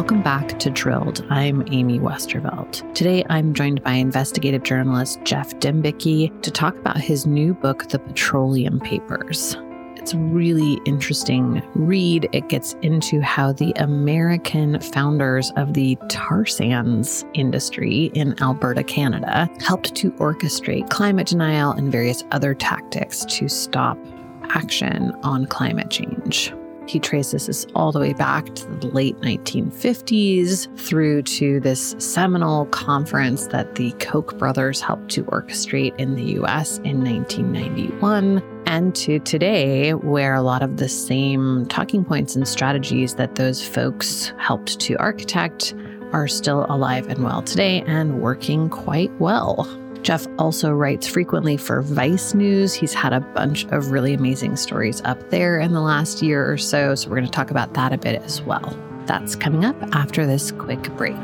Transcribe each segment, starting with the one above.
Welcome back to Drilled. I'm Amy Westervelt. Today I'm joined by investigative journalist Geoff Dembicki to talk about his new book, The Petroleum Papers. It's a really interesting read. It gets into how the American founders of the tar sands industry in Alberta, Canada, helped to orchestrate climate denial and various other tactics to stop action on climate change. He traces this all the way back to the late 1950s through to this seminal conference that the Koch brothers helped to orchestrate in the US in 1991 and to today, where a lot of the same talking points and strategies that those folks helped to architect are still alive and well today and working quite well. Geoff also writes frequently for Vice News. He's had a bunch of really amazing stories up there in the last year or so. So, we're going to talk about that a bit as well. That's coming up after this quick break.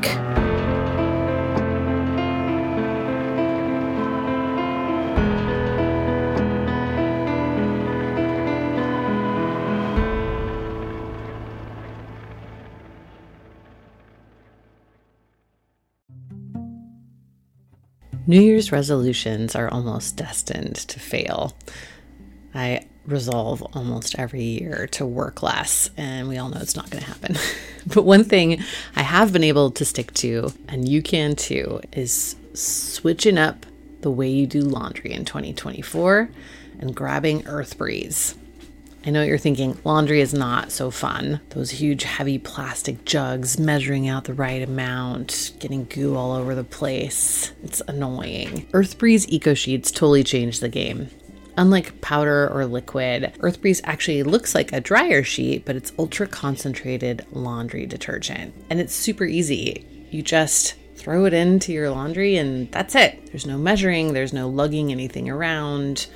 New Year's resolutions are almost destined to fail. I resolve almost every year to work less, and we all know it's not going to happen. but one thing I have been able to stick to, and you can too, is switching up the way you do laundry in 2024 and grabbing EarthBreeze. I know what you're thinking laundry is not so fun. Those huge, heavy plastic jugs, measuring out the right amount, getting goo all over the place. It's annoying. EarthBreeze Eco Sheets totally changed the game. Unlike powder or liquid, EarthBreeze actually looks like a dryer sheet, but it's ultra concentrated laundry detergent. And it's super easy. You just throw it into your laundry and that's it. There's no measuring, there's no lugging anything around.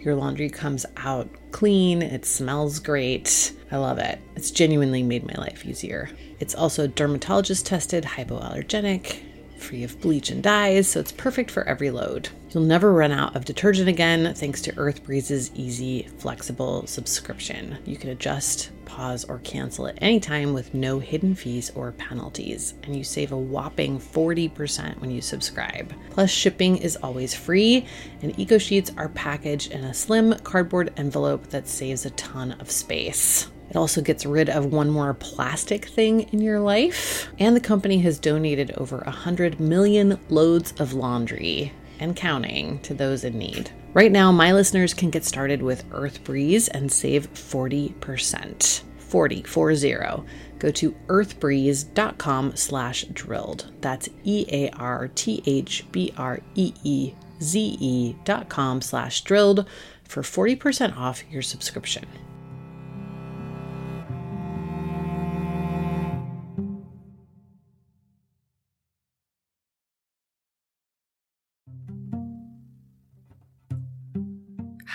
Your laundry comes out clean, it smells great. I love it. It's genuinely made my life easier. It's also dermatologist tested, hypoallergenic, free of bleach and dyes, so it's perfect for every load. You'll never run out of detergent again thanks to EarthBreeze's easy, flexible subscription. You can adjust pause, or cancel at any time with no hidden fees or penalties. And you save a whopping 40% when you subscribe. Plus, shipping is always free, and Eco Sheets are packaged in a slim cardboard envelope that saves a ton of space. It also gets rid of one more plastic thing in your life. And the company has donated over 100 million loads of laundry and counting to those in need. Right now, my listeners can get started with Earth Breeze and save 40%. 40, 40. Go to earthbreeze.com slash drilled. That's E-A-R-T-H-B-R-E-E-Z-E dot com slash drilled for 40% off your subscription.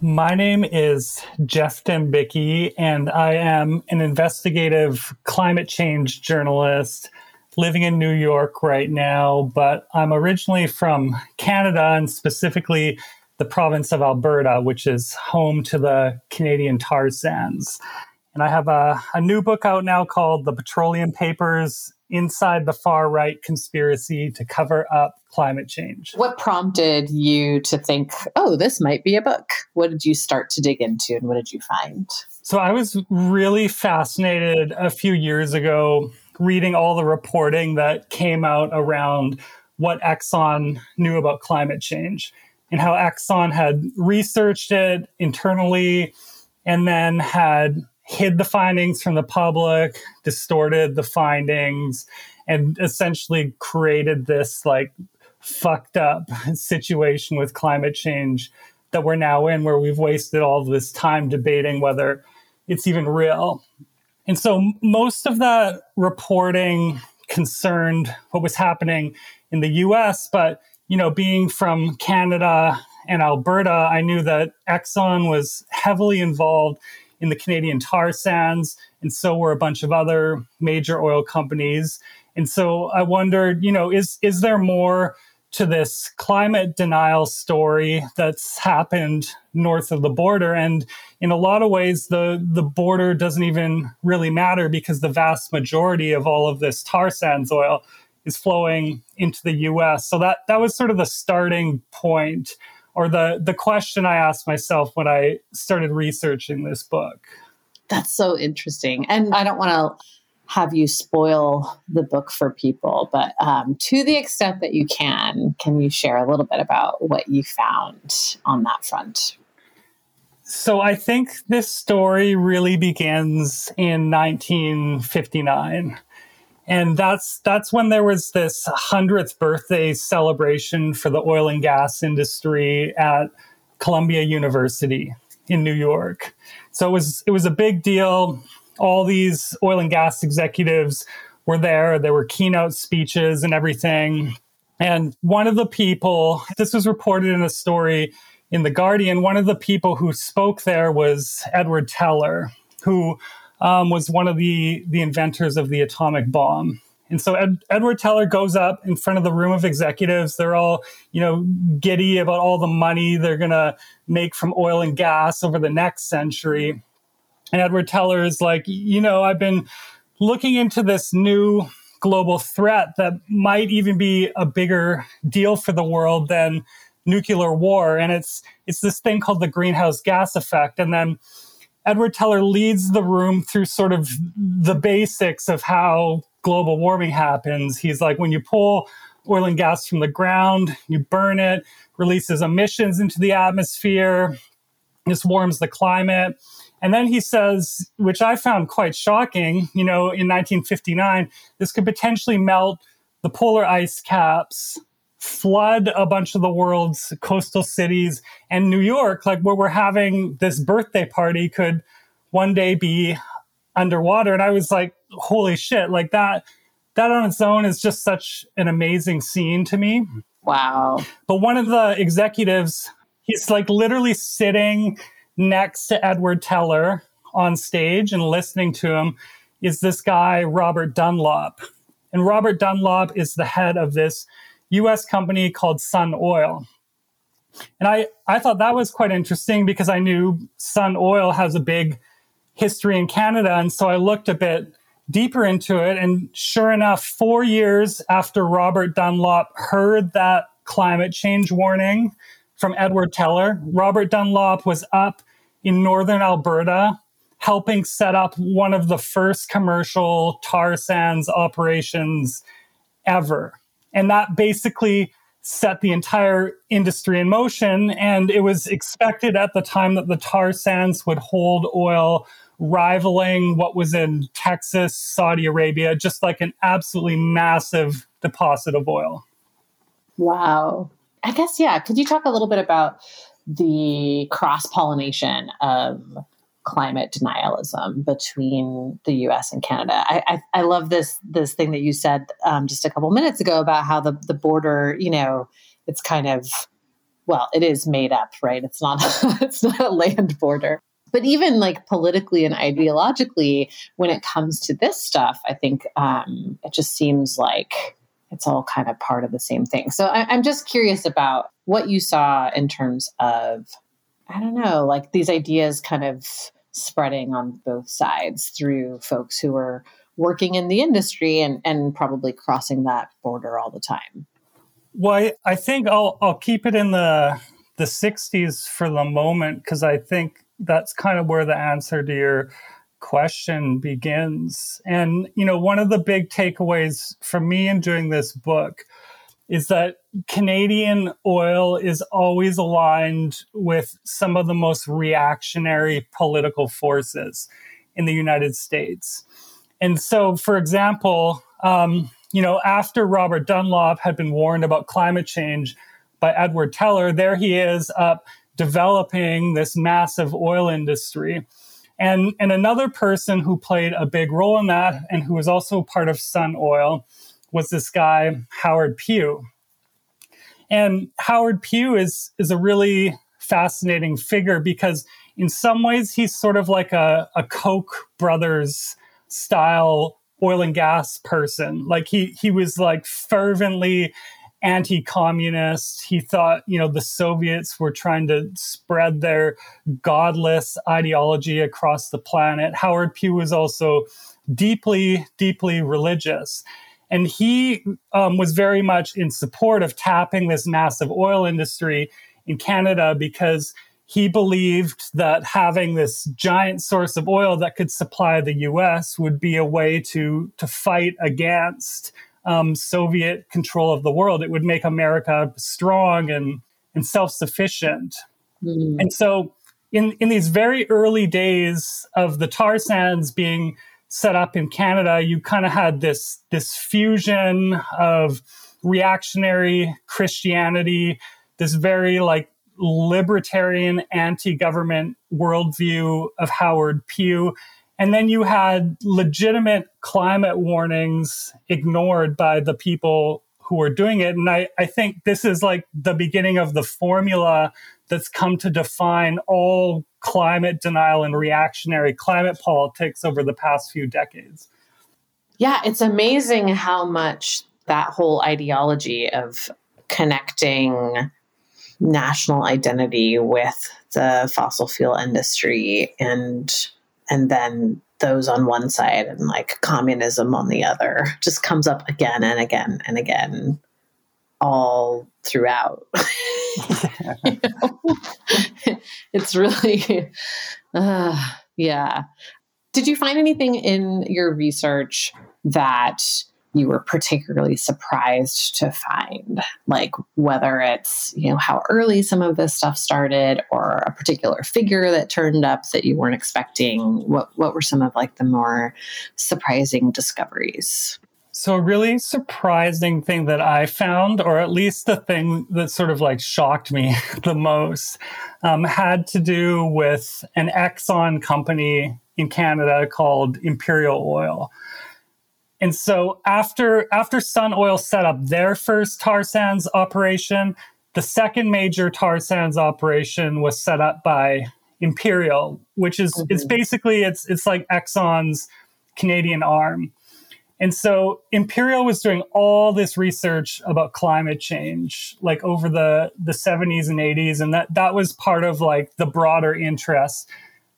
My name is Geoff Dembicki, and I am an investigative climate change journalist living in New York right now. But I'm originally from Canada and specifically the province of Alberta, which is home to the Canadian tar sands. And I have a, a new book out now called The Petroleum Papers inside the far right conspiracy to cover up climate change. What prompted you to think, oh, this might be a book? What did you start to dig into and what did you find? So I was really fascinated a few years ago reading all the reporting that came out around what Exxon knew about climate change and how Exxon had researched it internally and then had hid the findings from the public, distorted the findings, and essentially created this like fucked up situation with climate change that we're now in, where we've wasted all this time debating whether it's even real. And so most of that reporting concerned what was happening in the US, but you know, being from Canada and Alberta, I knew that Exxon was heavily involved in the Canadian tar sands, and so were a bunch of other major oil companies. And so I wondered, you know, is is there more to this climate denial story that's happened north of the border? And in a lot of ways, the the border doesn't even really matter because the vast majority of all of this tar sands oil is flowing into the U.S. So that that was sort of the starting point or the the question I asked myself when I started researching this book. That's so interesting, and I don't want to have you spoil the book for people, but um, to the extent that you can, can you share a little bit about what you found on that front? So I think this story really begins in 1959 and that's that's when there was this 100th birthday celebration for the oil and gas industry at Columbia University in New York. So it was it was a big deal. All these oil and gas executives were there. There were keynote speeches and everything. And one of the people, this was reported in a story in The Guardian, one of the people who spoke there was Edward Teller, who um, was one of the the inventors of the atomic bomb. And so Ed, Edward Teller goes up in front of the room of executives. They're all, you know, giddy about all the money they're going to make from oil and gas over the next century. And Edward Teller is like, you know, I've been looking into this new global threat that might even be a bigger deal for the world than nuclear war. And it's it's this thing called the greenhouse gas effect. And then Edward Teller leads the room through sort of the basics of how global warming happens. He's like, when you pull oil and gas from the ground, you burn it, releases emissions into the atmosphere. This warms the climate. And then he says, which I found quite shocking, you know, in 1959, this could potentially melt the polar ice caps flood a bunch of the world's coastal cities and New York, like where we're having this birthday party, could one day be underwater. And I was like, holy shit, like that, that on its own is just such an amazing scene to me. Wow. But one of the executives, he's like literally sitting next to Edward Teller on stage and listening to him. is this guy, Robert Dunlop. And Robert Dunlop is the head of this US company called Sun Oil. And I, I thought that was quite interesting because I knew Sun Oil has a big history in Canada. And so I looked a bit deeper into it. And sure enough, four years after Robert Dunlop heard that climate change warning from Edward Teller, Robert Dunlop was up in northern Alberta helping set up one of the first commercial tar sands operations ever. And that basically set the entire industry in motion. And it was expected at the time that the tar sands would hold oil rivaling what was in Texas, Saudi Arabia, just like an absolutely massive deposit of oil. Wow. I guess, yeah. Could you talk a little bit about the cross pollination of climate denialism between the U.S. and Canada. I, I, I love this this thing that you said um, just a couple minutes ago about how the the border, you know, it's kind of well, it is made up, right? It's not it's not a land border. But even like politically and ideologically, when it comes to this stuff, I think um, it just seems like it's all kind of part of the same thing. So I, I'm just curious about what you saw in terms of I don't know, like these ideas kind of spreading on both sides through folks who are working in the industry and, and probably crossing that border all the time. Well, I, think I'll I'll keep it in the the 60s for the moment because I think that's kind of where the answer to your question begins. And you know, one of the big takeaways for me in doing this book is that Canadian oil is always aligned with some of the most reactionary political forces in the United States. And so, for example, um, you know, after Robert Dunlop had been warned about climate change by Edward Teller, there he is up developing this massive oil industry. And, and another person who played a big role in that and who was also part of Sun Oil was this guy, Howard Pew. And Howard Pew is, is a really fascinating figure because in some ways he's sort of like a, a Koch brothers style oil and gas person. Like he he was like fervently anti-communist. He thought, you know, the Soviets were trying to spread their godless ideology across the planet. Howard Pew was also deeply, deeply religious. And he um, was very much in support of tapping this massive oil industry in Canada because he believed that having this giant source of oil that could supply the US would be a way to, to fight against um, Soviet control of the world. It would make America strong and, and self sufficient. Mm. And so, in, in these very early days of the tar sands being set up in Canada, you kind of had this this fusion of reactionary Christianity, this very like libertarian anti-government worldview of Howard Pew. And then you had legitimate climate warnings ignored by the people who were doing it. And I, I think this is like the beginning of the formula that's come to define all climate denial and reactionary climate politics over the past few decades. Yeah, it's amazing how much that whole ideology of connecting national identity with the fossil fuel industry and and then those on one side and like communism on the other just comes up again and again and again all throughout. it's really, uh, yeah. Did you find anything in your research that you were particularly surprised to find? Like whether it's, you know, how early some of this stuff started or a particular figure that turned up that you weren't expecting? What what were some of like the more surprising discoveries? So, a really surprising thing that I found, or at least the thing that sort of like shocked me the most, um, had to do with an Exxon company in Canada called Imperial Oil. And so, after after Sun Oil set up their first tar sands operation, the second major tar sands operation was set up by Imperial, which is mm-hmm. it's basically it's it's like Exxon's Canadian arm. And so Imperial was doing all this research about climate change, like over the, the 70s and 80s. And that, that was part of like the broader interest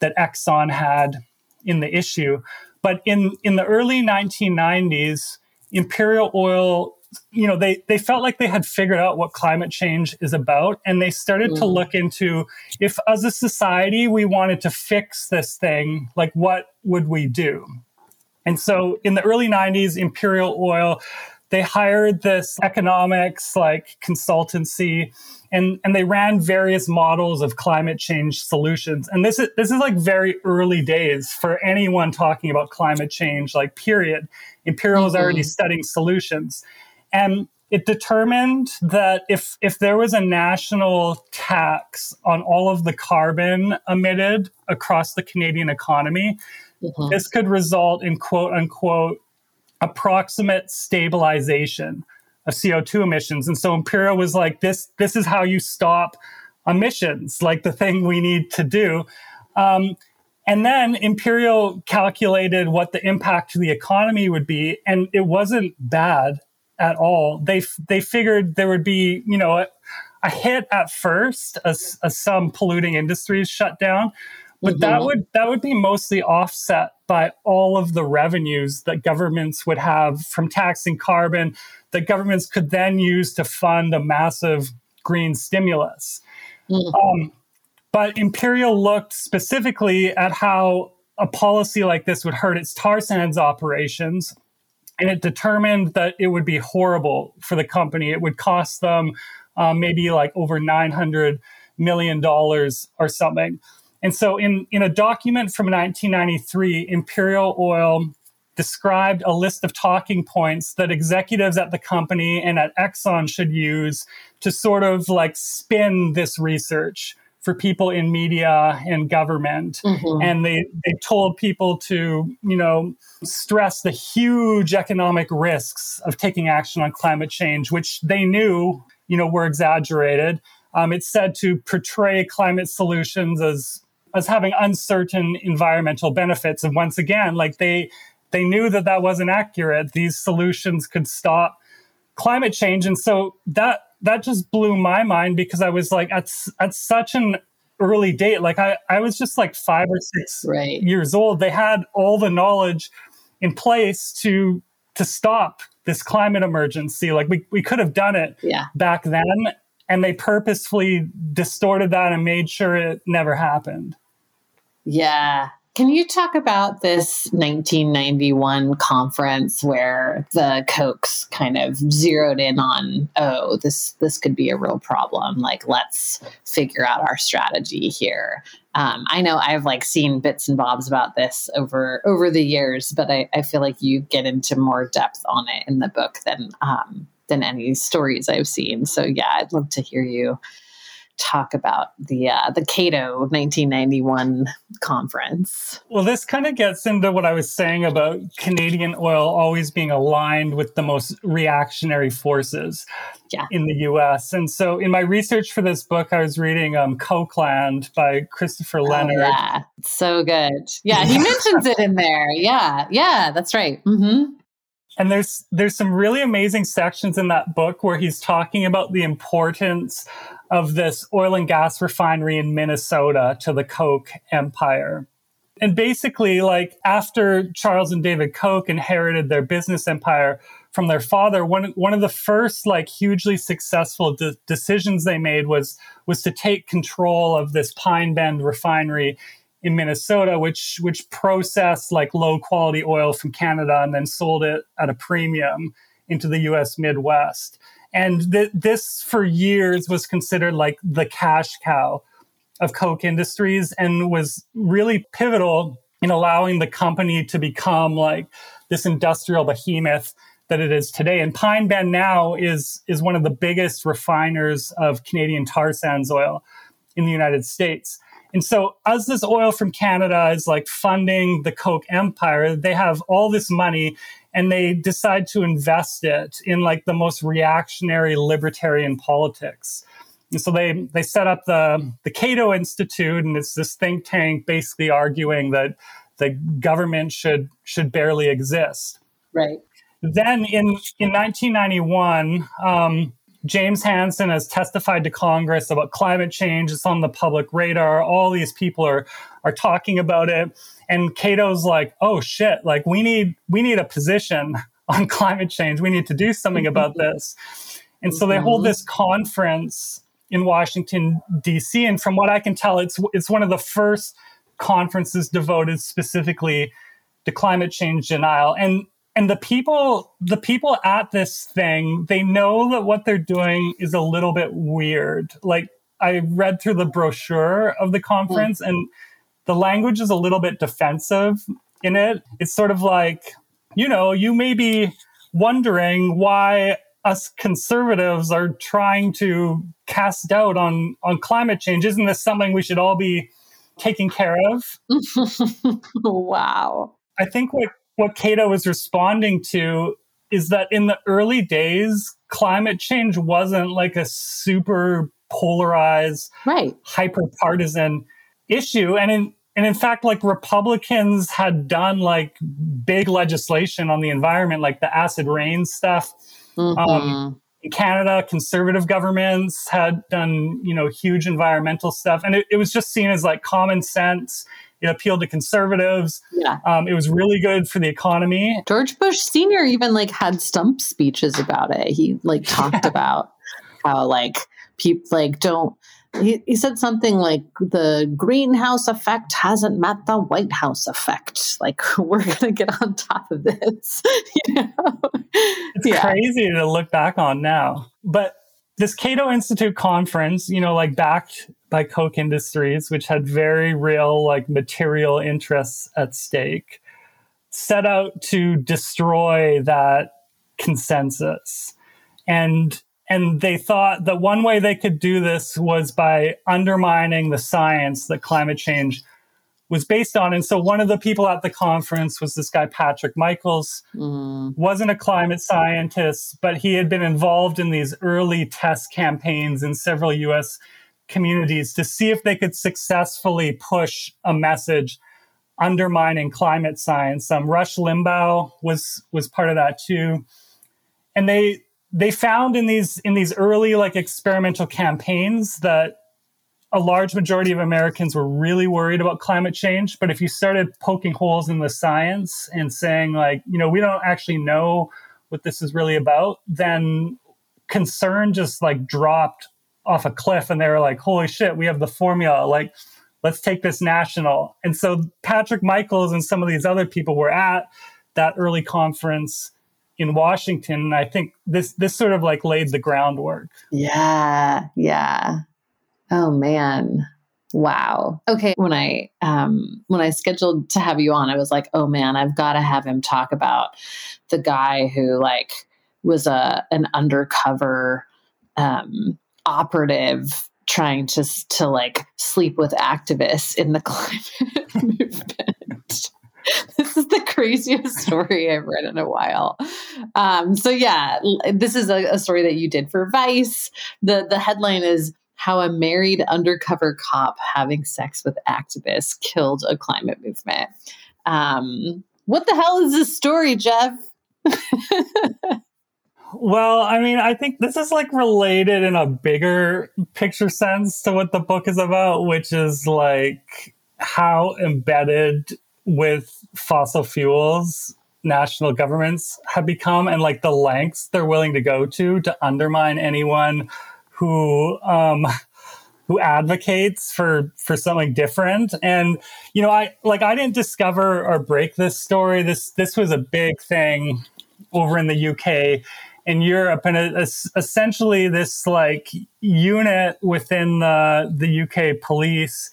that Exxon had in the issue. But in, in the early 1990s, Imperial Oil, you know, they, they felt like they had figured out what climate change is about. And they started mm. to look into if, as a society, we wanted to fix this thing, like what would we do? And so in the early 90s, Imperial Oil, they hired this economics like consultancy and, and they ran various models of climate change solutions. And this is this is like very early days for anyone talking about climate change, like period. Imperial mm-hmm. already studying solutions. And it determined that if if there was a national tax on all of the carbon emitted across the Canadian economy, mm-hmm. this could result in quote unquote approximate stabilization of CO2 emissions. And so Imperial was like, this, this is how you stop emissions, like the thing we need to do. Um, and then Imperial calculated what the impact to the economy would be, and it wasn't bad at all. They they figured there would be, you know, a, a hit at first as, as some polluting industries shut down, but mm-hmm. that would that would be mostly offset by all of the revenues that governments would have from taxing carbon that governments could then use to fund a massive green stimulus. Mm-hmm. Um, but Imperial looked specifically at how a policy like this would hurt its tar sands operations. And it determined that it would be horrible for the company. It would cost them um, maybe like over $900 million or something. And so, in, in a document from 1993, Imperial Oil described a list of talking points that executives at the company and at Exxon should use to sort of like spin this research for people in media and government. Mm-hmm. And they, they told people to, you know, stress the huge economic risks of taking action on climate change, which they knew, you know, were exaggerated. Um, it said to portray climate solutions as as having uncertain environmental benefits. And once again, like they they knew that that wasn't accurate. These solutions could stop climate change, and so that that just blew my mind because I was like at at such an early date. Like I I was just like five or six right. years old. They had all the knowledge in place to to stop this climate emergency. Like we, we could have done it yeah. back then. And they purposefully distorted that and made sure it never happened. Yeah. Can you talk about this 1991 conference where the Kochs kind of zeroed in on, oh, this this could be a real problem. Like, let's figure out our strategy here. Um, I know I've like seen bits and bobs about this over over the years, but I, I feel like you get into more depth on it in the book than um, than any stories I've seen. So yeah, I'd love to hear you talk about the uh, the Cato 1991 conference. Well, this kind of gets into what I was saying about Canadian oil always being aligned with the most reactionary forces yeah. in the U.S. And so, in my research for this book, I was reading um, Kochland by Christopher oh, Leonard. Oh, yeah, so good. Yeah, he mentions it in there. Yeah, yeah, that's right. Mm-hmm. And there's there's some really amazing sections in that book where he's talking about the importance of this oil and gas refinery in Minnesota to the Koch empire. And basically, like after Charles and David Koch inherited their business empire from their father, one, one of the first like hugely successful de- decisions they made was was to take control of this Pine Bend refinery in Minnesota, which which processed like low quality oil from Canada and then sold it at a premium into the U.S. Midwest. And th- this for years was considered like the cash cow of Koch Industries and was really pivotal in allowing the company to become like this industrial behemoth that it is today. And Pine Bend now is is one of the biggest refiners of Canadian tar sands oil in the United States. And so, as this oil from Canada is like funding the Koch empire, they have all this money and they decide to invest it in like the most reactionary libertarian politics. And so they they set up the the Cato Institute, and it's this think tank basically arguing that the government should should barely exist. Right. Then in in 1991, um, James Hansen has testified to Congress about climate change. It's on the public radar. All these people are are talking about it, and Cato's like, "Oh shit! Like we need we need a position on climate change. We need to do something about this." And so they hold mm-hmm. this conference in Washington D.C. And from what I can tell, it's it's one of the first conferences devoted specifically to climate change denial. And and the people the people at this thing they know that what they're doing is a little bit weird. Like I read through the brochure of the conference, mm. and the language is a little bit defensive in it. It's sort of like you know you may be wondering why us conservatives are trying to cast doubt on on climate change. Isn't this something we should all be taking care of? wow. I think what what Cato was responding to is that in the early days, climate change wasn't like a super polarized, right, hyper partisan issue, and in and in fact, like Republicans had done like big legislation on the environment, like the acid rain stuff Mm-hmm. Um, in Canada, conservative governments had done, you know, huge environmental stuff, and it, it was just seen as like common sense. It appealed to conservatives. Yeah, um, it was really good for the economy. George Bush Senior even like had stump speeches about it. He like talked about how like people like don't he, he said something like the greenhouse effect hasn't met the White House effect. Like we're gonna get on top of this. you know? It's yeah. crazy to look back on now. But this Cato Institute conference, you know, like backed by Koch Industries, which had very real like material interests at stake, set out to destroy that consensus. And and they thought that one way they could do this was by undermining the science that climate change was based on. And so one of the people at the conference was this guy, Patrick Michaels, mm. wasn't a climate scientist, but he had been involved in these early test campaigns in several US communities to see if they could successfully push a message undermining climate science. Um, Rush Limbaugh was was part of that too. And they they found in these in these early like experimental campaigns that a large majority of Americans were really worried about climate change. But if you started poking holes in the science and saying like, you know, we don't actually know what this is really about, then concern just like dropped off a cliff and they were like, holy shit, we have the formula. Like, let's take this national. And so Patrick Michaels and some of these other people were at that early conference in Washington. I think this this sort of like laid the groundwork. Yeah, yeah. Oh man. Wow. Okay, when I um when I scheduled to have you on, I was like, "Oh man, I've got to have him talk about the guy who like was a an undercover um operative trying to to like sleep with activists in the climate movement. this is the craziest story I've read in a while. Um, so yeah, this is a, a story that you did for Vice. the The headline is "How a Married Undercover Cop Having Sex with Activists Killed a Climate Movement." Um, what the hell is this story, Geoff? Well, I mean, I think this is like related in a bigger picture sense to what the book is about, which is like how embedded with fossil fuels national governments have become and like the lengths they're willing to go to to undermine anyone who um who advocates for for something different and you know i like i didn't discover or break this story this this was a big thing over in the uk in europe and it, essentially this like unit within the the uk police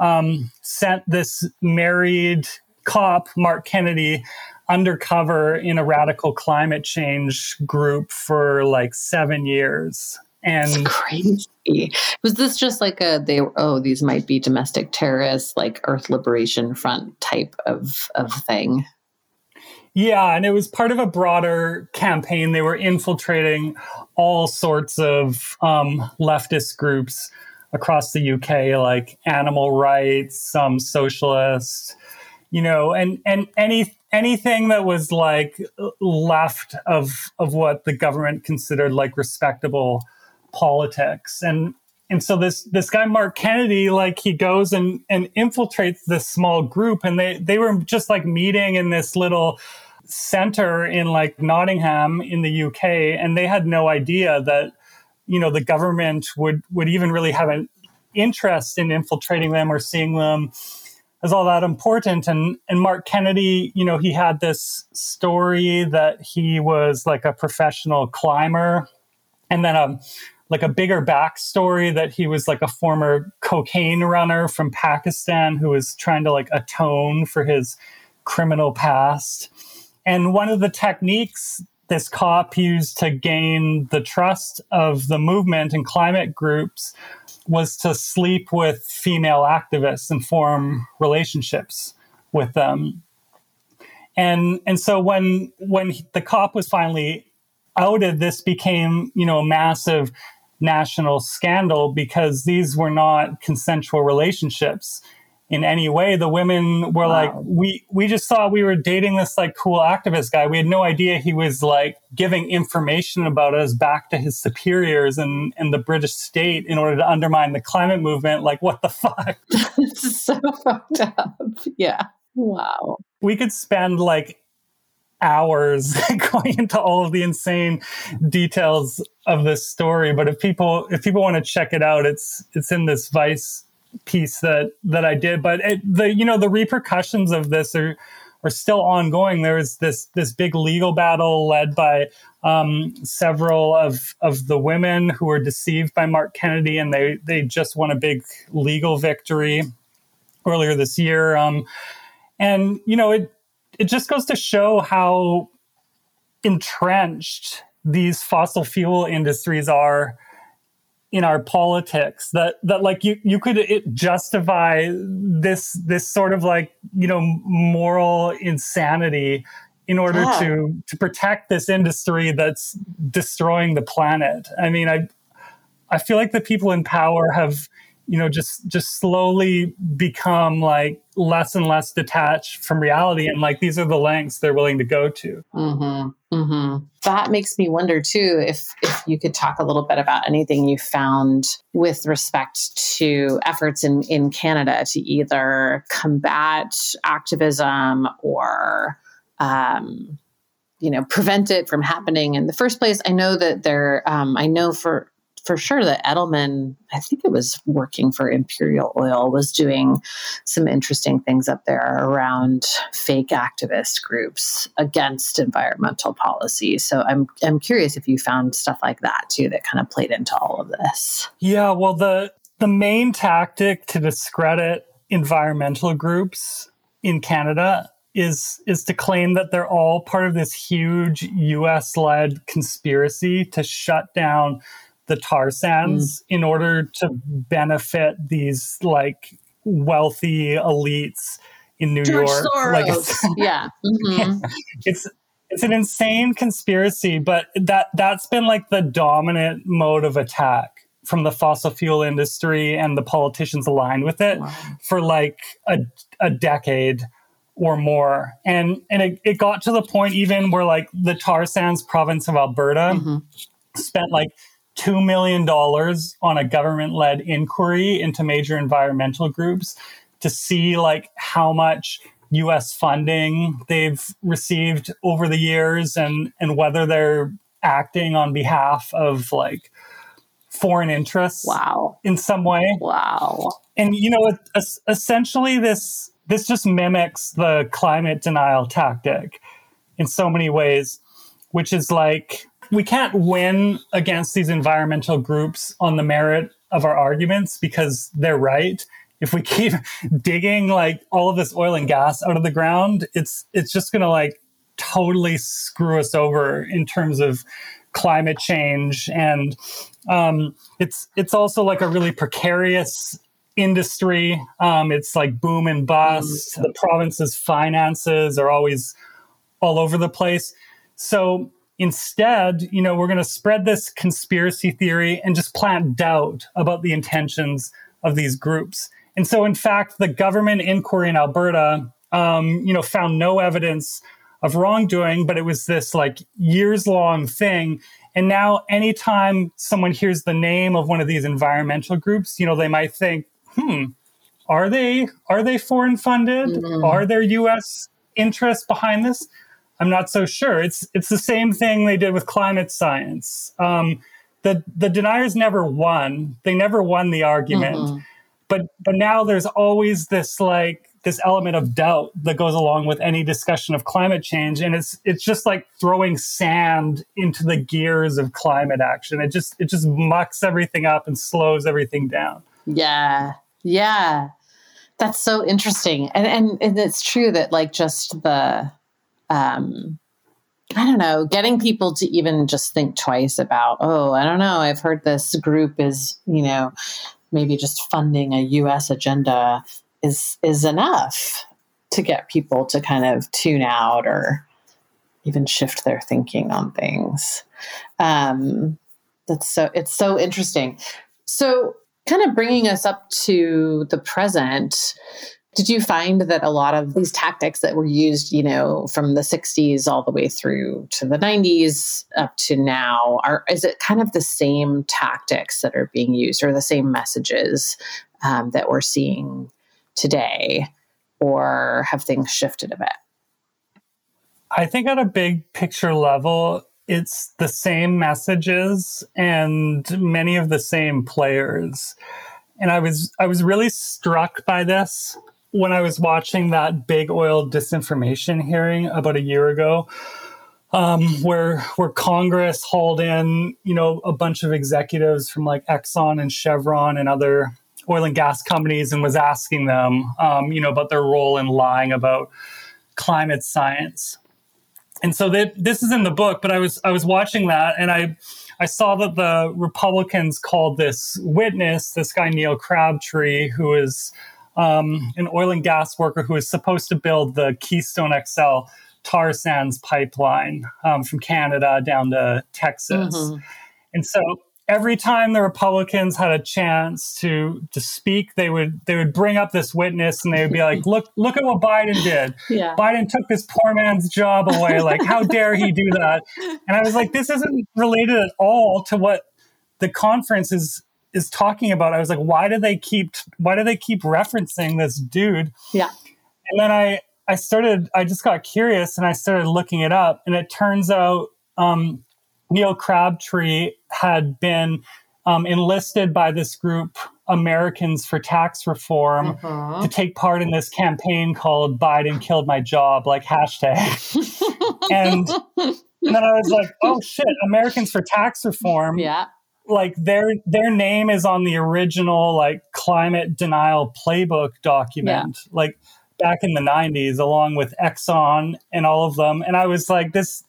um, sent this married cop, Mark Kennedy, undercover in a radical climate change group for like seven years. And That's crazy. Was this just like a they oh these might be domestic terrorists like Earth Liberation Front type of of thing? Yeah, and it was part of a broader campaign. They were infiltrating all sorts of um, leftist groups across the UK, like animal rights, some socialists, you know, and and any anything that was like left of of what the government considered like respectable politics. And and so this this guy Mark Kennedy, like he goes and and infiltrates this small group, and they they were just like meeting in this little center in like Nottingham in the UK, and they had no idea that you know the government would would even really have an interest in infiltrating them or seeing them as all that important. And and Mark Kennedy you know he had this story that he was like a professional climber and then um like a bigger backstory that he was like a former cocaine runner from Pakistan who was trying to like atone for his criminal past. And one of the techniques this cop used to gain the trust of the movement and climate groups was to sleep with female activists and form relationships with them. And and so when when the cop was finally outed, this became you know a massive national scandal because these were not consensual relationships in any way. The women were wow. like, we we just thought we were dating this like cool activist guy. We had no idea he was like giving information about us back to his superiors and and the British state in order to undermine the climate movement. Like, what the fuck? so fucked up. Yeah. Wow. We could spend like hours going into all of the insane details of this story. But if people if people want to check it out, it's it's in this Vice piece that that I did. But it, the you know the repercussions of this are are still ongoing. There is this this big legal battle led by um, several of of the women who were deceived by Mark Kennedy, and they they just won a big legal victory earlier this year. Um, and you know it it just goes to show how entrenched these fossil fuel industries are in our politics that that like you you could justify this this sort of like you know moral insanity in order yeah. to to protect this industry that's destroying the planet i mean i i feel like the people in power have you know just just slowly become like less and less detached from reality and like these are the lengths they're willing to go to mm-hmm. Mm-hmm. that makes me wonder too if if you could talk a little bit about anything you found with respect to efforts in in canada to either combat activism or um, you know prevent it from happening in the first place i know that there um, i know for for sure that Edelman, I think it was working for Imperial Oil, was doing some interesting things up there around fake activist groups against environmental policy. So I'm I'm curious if you found stuff like that too that kind of played into all of this. Yeah, well the the main tactic to discredit environmental groups in Canada is is to claim that they're all part of this huge US led conspiracy to shut down the tar sands mm. in order to benefit these like wealthy elites in New George York. Soros. Like it's, yeah. Mm-hmm. it's it's an insane conspiracy, but that that's been like the dominant mode of attack from the fossil fuel industry and the politicians aligned with it wow. for like a, a decade or more. And and it, it got to the point even where like the tar sands province of Alberta mm-hmm. spent like $2 million on a government led inquiry into major environmental groups to see like how much US funding they've received over the years and, and whether they're acting on behalf of like foreign interests wow. in some way. Wow. And you know essentially this this just mimics the climate denial tactic in so many ways which is like we can't win against these environmental groups on the merit of our arguments because they're right. If we keep digging like all of this oil and gas out of the ground, it's it's just going to like totally screw us over in terms of climate change and um, it's it's also like a really precarious industry. Um, it's like boom and bust. Mm-hmm. The province's finances are always all over the place. So Instead, you know, we're going to spread this conspiracy theory and just plant doubt about the intentions of these groups. And so, in fact, the government inquiry in Alberta um, you know, found no evidence of wrongdoing, but it was this like years long thing. And now, anytime someone hears the name of one of these environmental groups, you know, they might think, hmm, are they are they foreign funded? Mm-hmm. Are there U.S. interests behind this? I'm not so sure. It's it's the same thing they did with climate science. Um, the the deniers never won. They never won the argument. Mm-hmm. But but now there's always this like this element of doubt that goes along with any discussion of climate change and it's it's just like throwing sand into the gears of climate action it just it just mucks everything up and slows everything down yeah yeah that's so interesting and and, and it's true that like just the um I don't know, getting people to even just think twice about, oh, I don't know, I've heard this group is, you know, maybe just funding a US agenda is is enough to get people to kind of tune out or even shift their thinking on things. Um, that's so it's so interesting. So, kind of bringing us up to the present. Did you find that a lot of these tactics that were used, you know, from the 60s all the way through to the 90s up to now, are is it kind of the same tactics that are being used or the same messages um, that we're seeing today, or have things shifted a bit? I think at a big picture level, it's the same messages and many of the same players. And I was I was really struck by this when I was watching that big oil disinformation hearing about a year ago, um, where where Congress hauled in, you know, a bunch of executives from like Exxon and Chevron and other oil and gas companies and was asking them, um, you know, about their role in lying about climate science. And so this is in the book, but I was I was watching that and I I saw that the Republicans called this witness, this guy Neil Crabtree, who is um, an oil and gas worker who is supposed to build the Keystone XL tar sands pipeline um, from Canada down to Texas. Mm-hmm. And so every time the Republicans had a chance to to speak, they would they would bring up this witness and they would be like, "Look, look at what Biden did. Yeah. Biden took this poor man's job away. Like, how dare he do that?" And I was like, "This isn't related at all to what the conference is is talking about." I was like, "Why do they keep Why do they keep referencing this dude?" Yeah. And then I I started I just got curious and I started looking it up, and it turns out. Um, Neil Crabtree had been um, enlisted by this group, Americans for Tax Reform, uh-huh. to take part in this campaign called Biden Killed My Job, like hashtag. and, and then I was like, oh shit, Americans for Tax Reform. Yeah. Like their their name is on the original like climate denial playbook document, yeah. like back in the 90s, along with Exxon and all of them. And I was like, this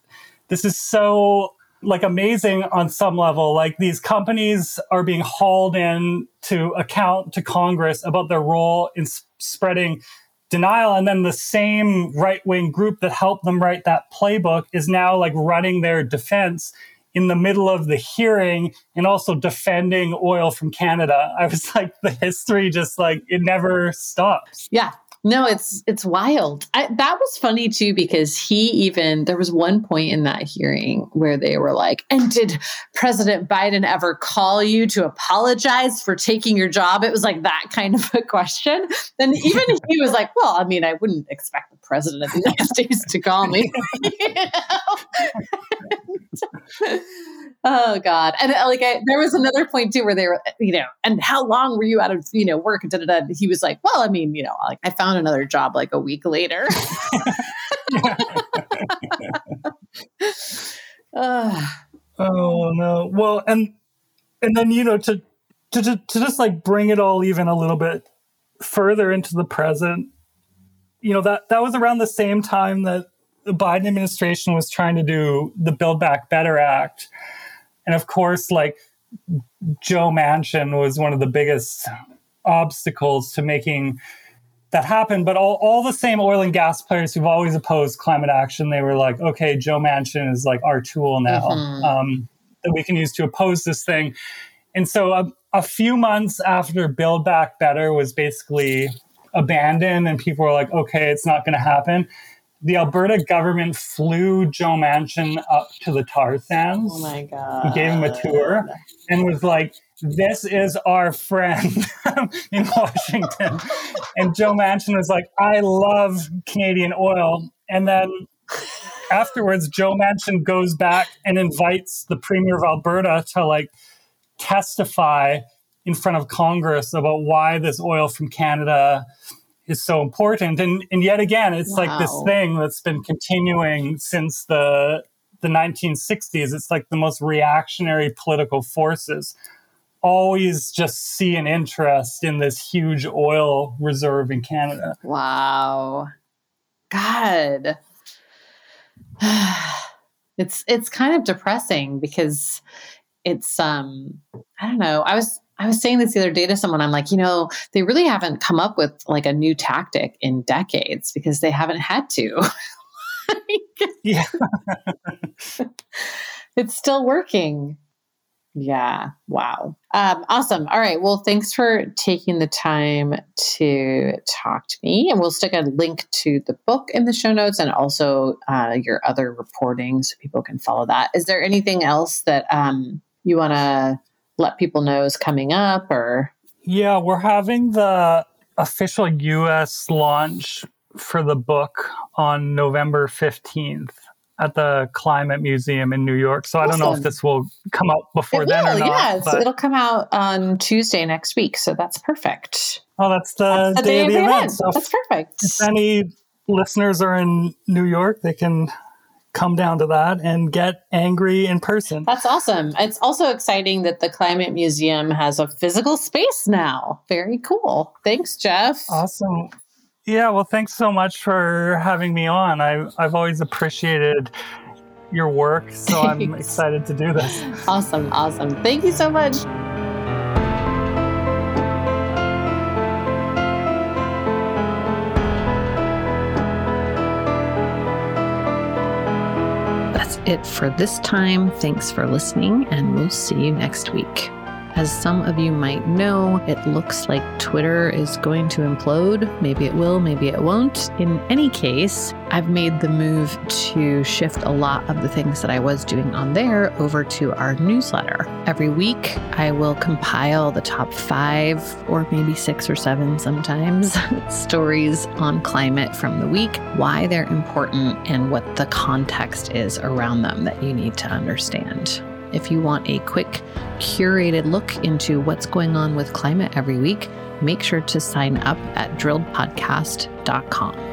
this is so like amazing on some level. Like these companies are being hauled in to account to Congress about their role in spreading denial. And then the same right wing group that helped them write that playbook is now like running their defense in the middle of the hearing and also defending oil from Canada. I was like, the history just like, it never stops. Yeah. No, it's it's wild. I, that was funny too because he even there was one point in that hearing where they were like, "And did President Biden ever call you to apologize for taking your job?" It was like that kind of a question. Then even he was like, "Well, I mean, I wouldn't expect the president of the United States to call me." oh God! And uh, like, I, there was another point too where they were, you know, and how long were you out of you know work? Da, da, da. He was like, "Well, I mean, you know, like I found." Found another job like a week later. oh no. Well, and and then you know to, to to to just like bring it all even a little bit further into the present. You know that that was around the same time that the Biden administration was trying to do the Build Back Better Act, and of course, like Joe Manchin was one of the biggest obstacles to making that happened. But all, all the same oil and gas players who've always opposed climate action, they were like, okay, Joe Manchin is like our tool now mm-hmm. um, that we can use to oppose this thing. And so a, a, few months after Build Back Better was basically abandoned and people were like, okay, it's not going to happen. The Alberta government flew Joe Manchin up to the tar sands. Oh my God. Gave him a tour and was like, this is our friend in Washington. and Joe Manchin was like, I love Canadian oil. And then afterwards, Joe Manchin goes back and invites the Premier of Alberta to like testify in front of Congress about why this oil from Canada is so important. And and yet again, it's wow. like this thing that's been continuing since the the 1960s. It's like the most reactionary political forces always just see an interest in this huge oil reserve in Canada. Wow. God. it's it's kind of depressing because it's um I don't know. I was I was saying this the other day to someone. I'm like, you know, they really haven't come up with like a new tactic in decades because they haven't had to. yeah. it's still working. Yeah. Wow. Um, awesome. All right. Well, thanks for taking the time to talk to me. And we'll stick a link to the book in the show notes and also uh, your other reporting so people can follow that. Is there anything else that um, you want to let people know is coming up or? Yeah, we're having the official US launch for the book on November 15th at the Climate Museum in New York. So awesome. I don't know if this will come out before it then will, or not. Yes, but... it'll come out on Tuesday next week. So that's perfect. Oh, that's the, that's the day, day, of the event. event. So that's perfect. If any listeners are in New York, they can come down to that and get angry in person. That's awesome. It's also exciting that the Climate Museum has a physical space now. Very cool. Thanks, Geoff. Awesome. Yeah, well, thanks so much for having me on. I, I've always appreciated your work, so I'm excited to do this. Awesome, awesome. Thank you so much. That's it for this time. Thanks for listening, and we'll see you next week. As some of you might know, it looks like Twitter is going to implode. Maybe it will, maybe it won't. In any case, I've made the move to shift a lot of the things that I was doing on there over to our newsletter. Every week, I will compile the top five or maybe six or seven sometimes stories on climate from the week, why they're important, and what the context is around them that you need to understand. If you want a quick, curated look into what's going on with climate every week, make sure to sign up at drilledpodcast.com.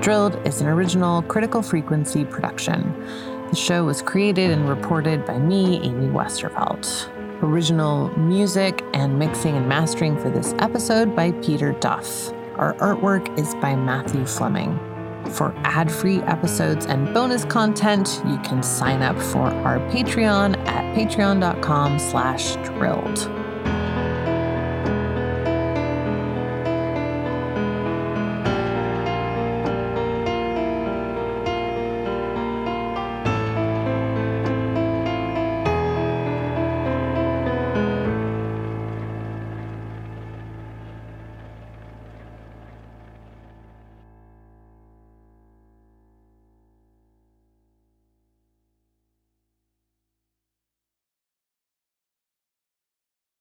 Drilled is an original critical frequency production. The show was created and reported by me, Amy Westervelt. Original music and mixing and mastering for this episode by Peter Duff. Our artwork is by Matthew Fleming. For ad-free episodes and bonus content, you can sign up for our Patreon at patreon.com slash drilled.